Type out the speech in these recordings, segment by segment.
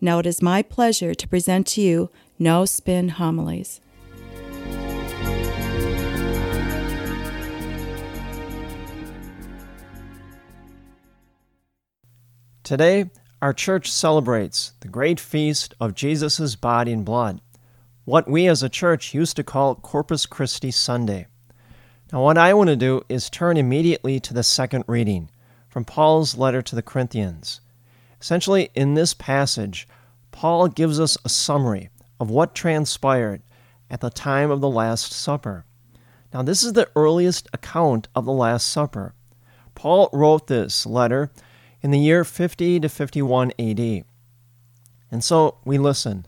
Now it is my pleasure to present to you No Spin Homilies. Today, our church celebrates the great feast of Jesus' body and blood, what we as a church used to call Corpus Christi Sunday. Now, what I want to do is turn immediately to the second reading from Paul's letter to the Corinthians. Essentially, in this passage, Paul gives us a summary of what transpired at the time of the Last Supper. Now, this is the earliest account of the Last Supper. Paul wrote this letter in the year 50 to 51 AD. And so we listen.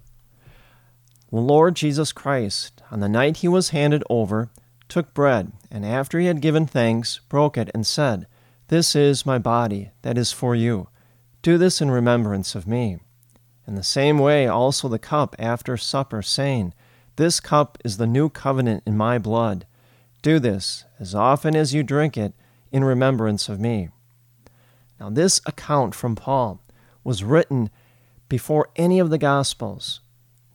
The Lord Jesus Christ, on the night he was handed over, took bread, and after he had given thanks, broke it, and said, This is my body, that is for you. Do this in remembrance of me. In the same way, also the cup after supper, saying, This cup is the new covenant in my blood. Do this, as often as you drink it, in remembrance of me. Now, this account from Paul was written before any of the Gospels.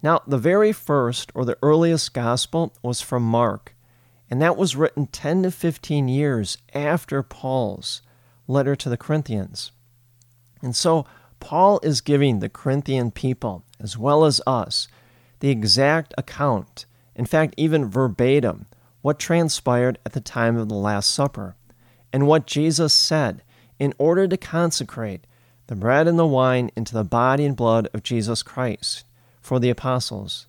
Now, the very first or the earliest Gospel was from Mark, and that was written 10 to 15 years after Paul's letter to the Corinthians. And so Paul is giving the Corinthian people, as well as us, the exact account, in fact, even verbatim, what transpired at the time of the Last Supper, and what Jesus said in order to consecrate the bread and the wine into the body and blood of Jesus Christ for the apostles.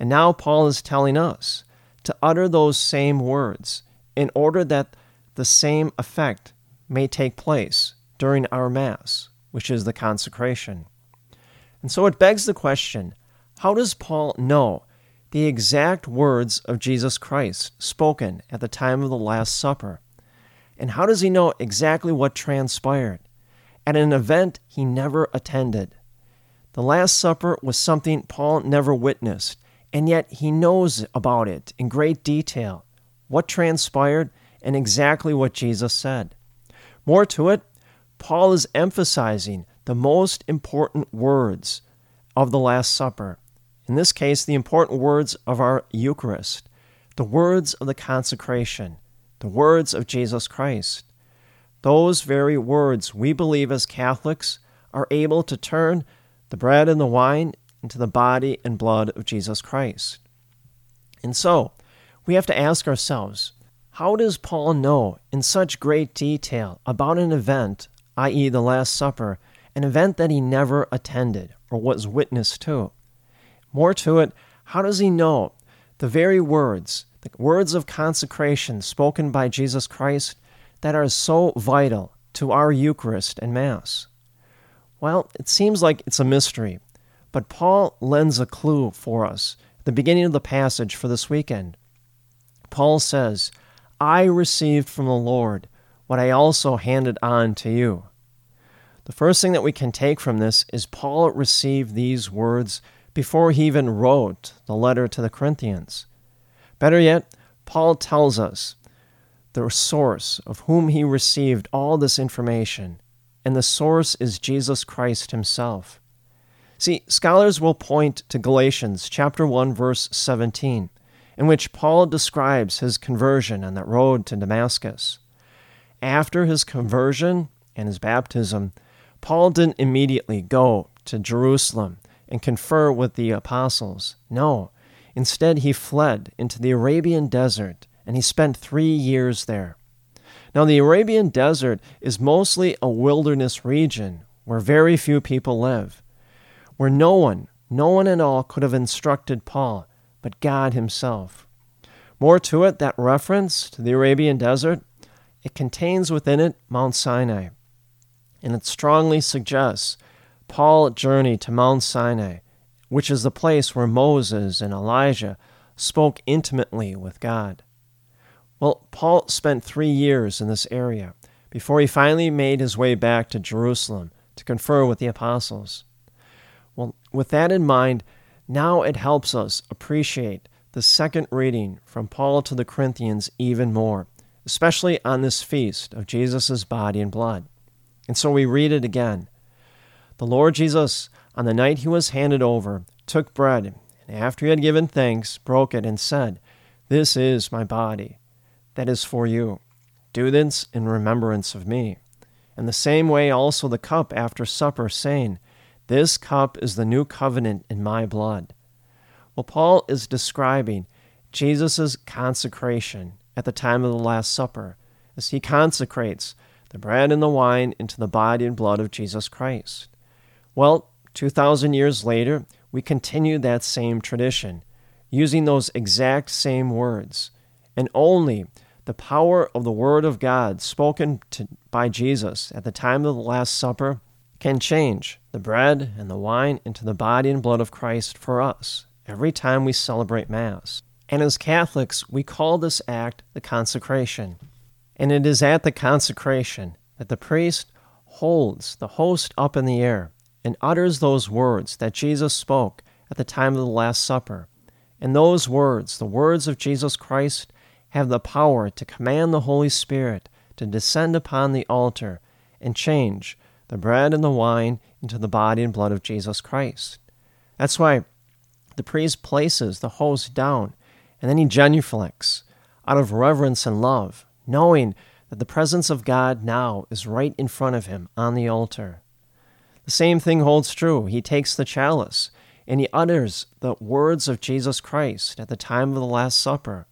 And now Paul is telling us to utter those same words in order that the same effect may take place during our Mass which is the consecration. And so it begs the question how does Paul know the exact words of Jesus Christ spoken at the time of the Last Supper? And how does he know exactly what transpired at an event he never attended? The Last Supper was something Paul never witnessed, and yet he knows about it in great detail what transpired and exactly what Jesus said. More to it, Paul is emphasizing the most important words of the Last Supper. In this case, the important words of our Eucharist, the words of the consecration, the words of Jesus Christ. Those very words we believe as Catholics are able to turn the bread and the wine into the body and blood of Jesus Christ. And so, we have to ask ourselves how does Paul know in such great detail about an event i.e., the Last Supper, an event that he never attended or was witness to. More to it, how does he know the very words, the words of consecration spoken by Jesus Christ that are so vital to our Eucharist and Mass? Well, it seems like it's a mystery, but Paul lends a clue for us at the beginning of the passage for this weekend. Paul says, I received from the Lord what I also handed on to you. The first thing that we can take from this is Paul received these words before he even wrote the letter to the Corinthians. Better yet, Paul tells us the source of whom he received all this information, and the source is Jesus Christ himself. See, scholars will point to Galatians chapter 1 verse 17, in which Paul describes his conversion on that road to Damascus. After his conversion and his baptism, Paul didn't immediately go to Jerusalem and confer with the apostles. No, instead, he fled into the Arabian desert and he spent three years there. Now, the Arabian desert is mostly a wilderness region where very few people live, where no one, no one at all could have instructed Paul but God Himself. More to it, that reference to the Arabian desert it contains within it Mount Sinai, and it strongly suggests Paul's journey to Mount Sinai which is the place where Moses and Elijah spoke intimately with God. Well, Paul spent three years in this area before he finally made his way back to Jerusalem to confer with the apostles. Well, with that in mind, now it helps us appreciate the second reading from Paul to the Corinthians even more, especially on this feast of Jesus' body and blood. And so we read it again. The Lord Jesus, on the night he was handed over, took bread, and after he had given thanks, broke it and said, This is my body, that is for you. Do this in remembrance of me. In the same way also the cup after supper, saying, This cup is the new covenant in my blood. Well, Paul is describing Jesus' consecration at the time of the Last Supper as he consecrates the bread and the wine into the body and blood of Jesus Christ. Well, 2,000 years later, we continue that same tradition, using those exact same words, and only the power of the Word of God spoken to, by Jesus at the time of the Last Supper can change the bread and the wine into the body and blood of Christ for us every time we celebrate Mass. And as Catholics, we call this act the consecration. And it is at the consecration that the priest holds the host up in the air and utters those words that Jesus spoke at the time of the Last Supper. And those words, the words of Jesus Christ, have the power to command the Holy Spirit to descend upon the altar and change the bread and the wine into the body and blood of Jesus Christ. That's why the priest places the host down, and then he genuflects out of reverence and love, knowing that the presence of God now is right in front of him on the altar. The same thing holds true. He takes the chalice and he utters the words of Jesus Christ at the time of the Last Supper,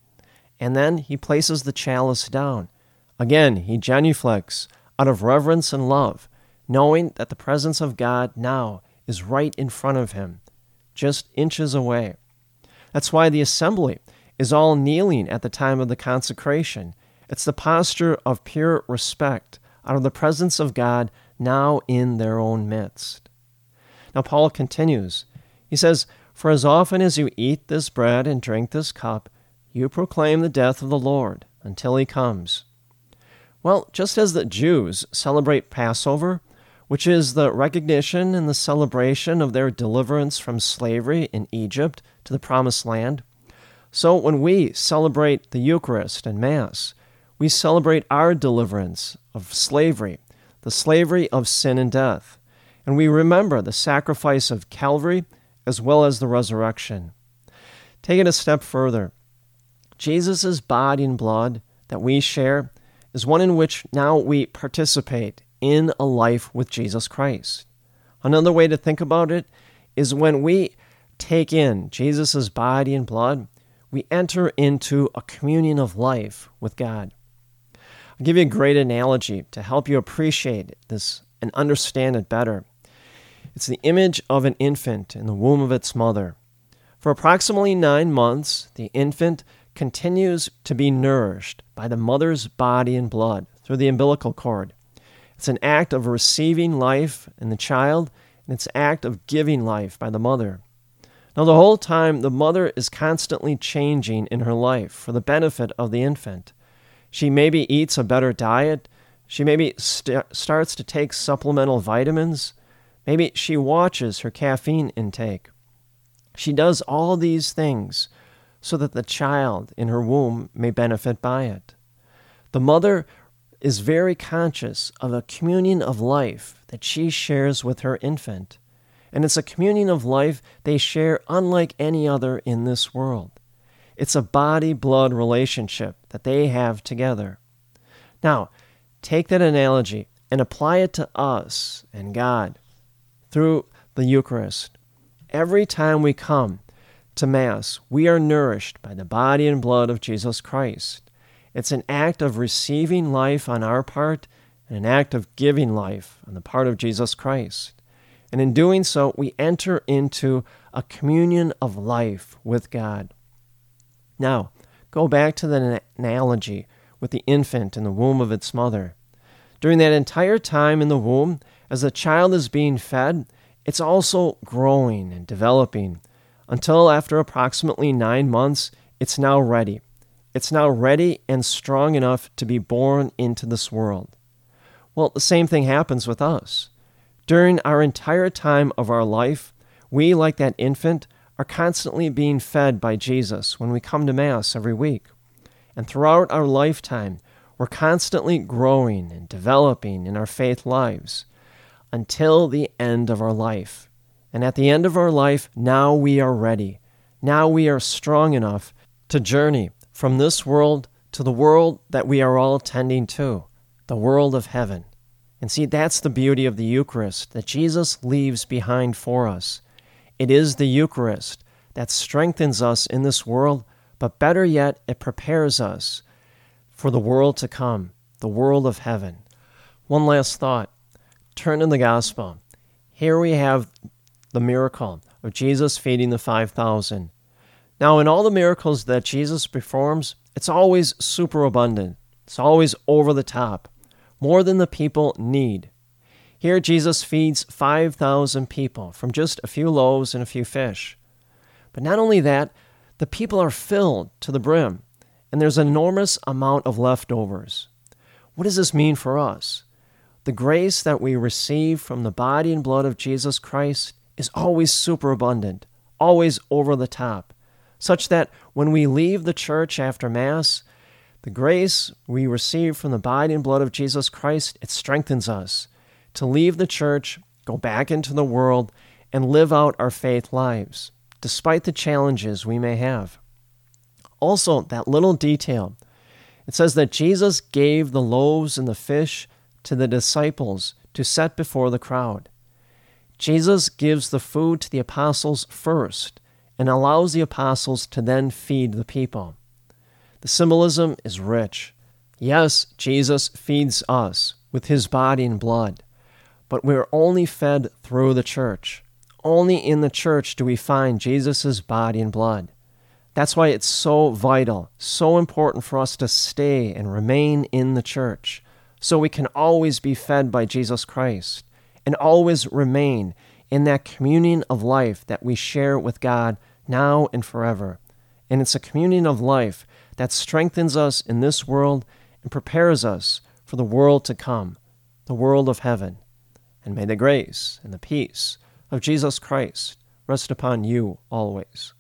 and then he places the chalice down. Again, he genuflects out of reverence and love, knowing that the presence of God now is right in front of him just inches away. That's why the assembly is all kneeling at the time of the consecration. It's the posture of pure respect out of the presence of God now in their own midst. Now, Paul continues. He says, For as often as you eat this bread and drink this cup, you proclaim the death of the Lord until he comes. Well, just as the Jews celebrate Passover which is the recognition and the celebration of their deliverance from slavery in Egypt to the Promised Land. So when we celebrate the Eucharist and Mass, we celebrate our deliverance of slavery, the slavery of sin and death, and we remember the sacrifice of Calvary as well as the resurrection. Take it a step further. Jesus' body and blood that we share is one in which now we participate in a life with Jesus Christ. Another way to think about it is when we take in Jesus' body and blood, we enter into a communion of life with God. I'll give you a great analogy to help you appreciate this and understand it better. It's the image of an infant in the womb of its mother. For approximately nine months, the infant continues to be nourished by the mother's body and blood through the umbilical cord. It's an act of receiving life in the child, and it's an act of giving life by the mother. Now, the whole time, the mother is constantly changing in her life for the benefit of the infant. She maybe eats a better diet. She maybe st- starts to take supplemental vitamins. Maybe she watches her caffeine intake. She does all these things so that the child in her womb may benefit by it. The mother is very conscious of a communion of life that she shares with her infant. And it's a communion of life they share unlike any other in this world. It's a body blood relationship that they have together. Now, take that analogy and apply it to us and God through the Eucharist. Every time we come to Mass, we are nourished by the body and blood of Jesus Christ. It's an act of receiving life on our part and an act of giving life on the part of Jesus Christ. And in doing so, we enter into a communion of life with God. Now, go back to the analogy with the infant in the womb of its mother. During that entire time in the womb, as the child is being fed, it's also growing and developing until after approximately nine months, it's now ready. It's now ready and strong enough to be born into this world. Well, the same thing happens with us. During our entire time of our life, we, like that infant, are constantly being fed by Jesus when we come to Mass every week. And throughout our lifetime, we're constantly growing and developing in our faith lives until the end of our life. And at the end of our life, now we are ready. Now we are strong enough to journey from this world to the world that we are all tending to, the world of heaven. And see, that's the beauty of the Eucharist that Jesus leaves behind for us. It is the Eucharist that strengthens us in this world, but better yet, it prepares us for the world to come, the world of heaven. One last thought turn in the Gospel. Here we have the miracle of Jesus feeding the 5,000. Now, in all the miracles that Jesus performs, it's always super abundant. It's always over the top, more than the people need. Here, Jesus feeds 5,000 people from just a few loaves and a few fish. But not only that, the people are filled to the brim, and there's an enormous amount of leftovers. What does this mean for us? The grace that we receive from the body and blood of Jesus Christ is always superabundant, always over the top, such that when we leave the church after Mass, the grace we receive from the body and blood of Jesus Christ, it strengthens us to leave the church, go back into the world, and live out our faith lives, despite the challenges we may have. Also, that little detail it says that Jesus gave the loaves and the fish to the disciples to set before the crowd. Jesus gives the food to the apostles first and allows the apostles to then feed the people. The symbolism is rich. Yes, Jesus feeds us with his body and blood, but we're only fed through the church. Only in the church do we find Jesus' body and blood. That's why it's so vital, so important for us to stay and remain in the church so we can always be fed by Jesus Christ and always remain in that communion of life that we share with God now and forever. And it's a communion of life that strengthens us in this world and prepares us for the world to come, the world of heaven. And may the grace and the peace of Jesus Christ rest upon you always.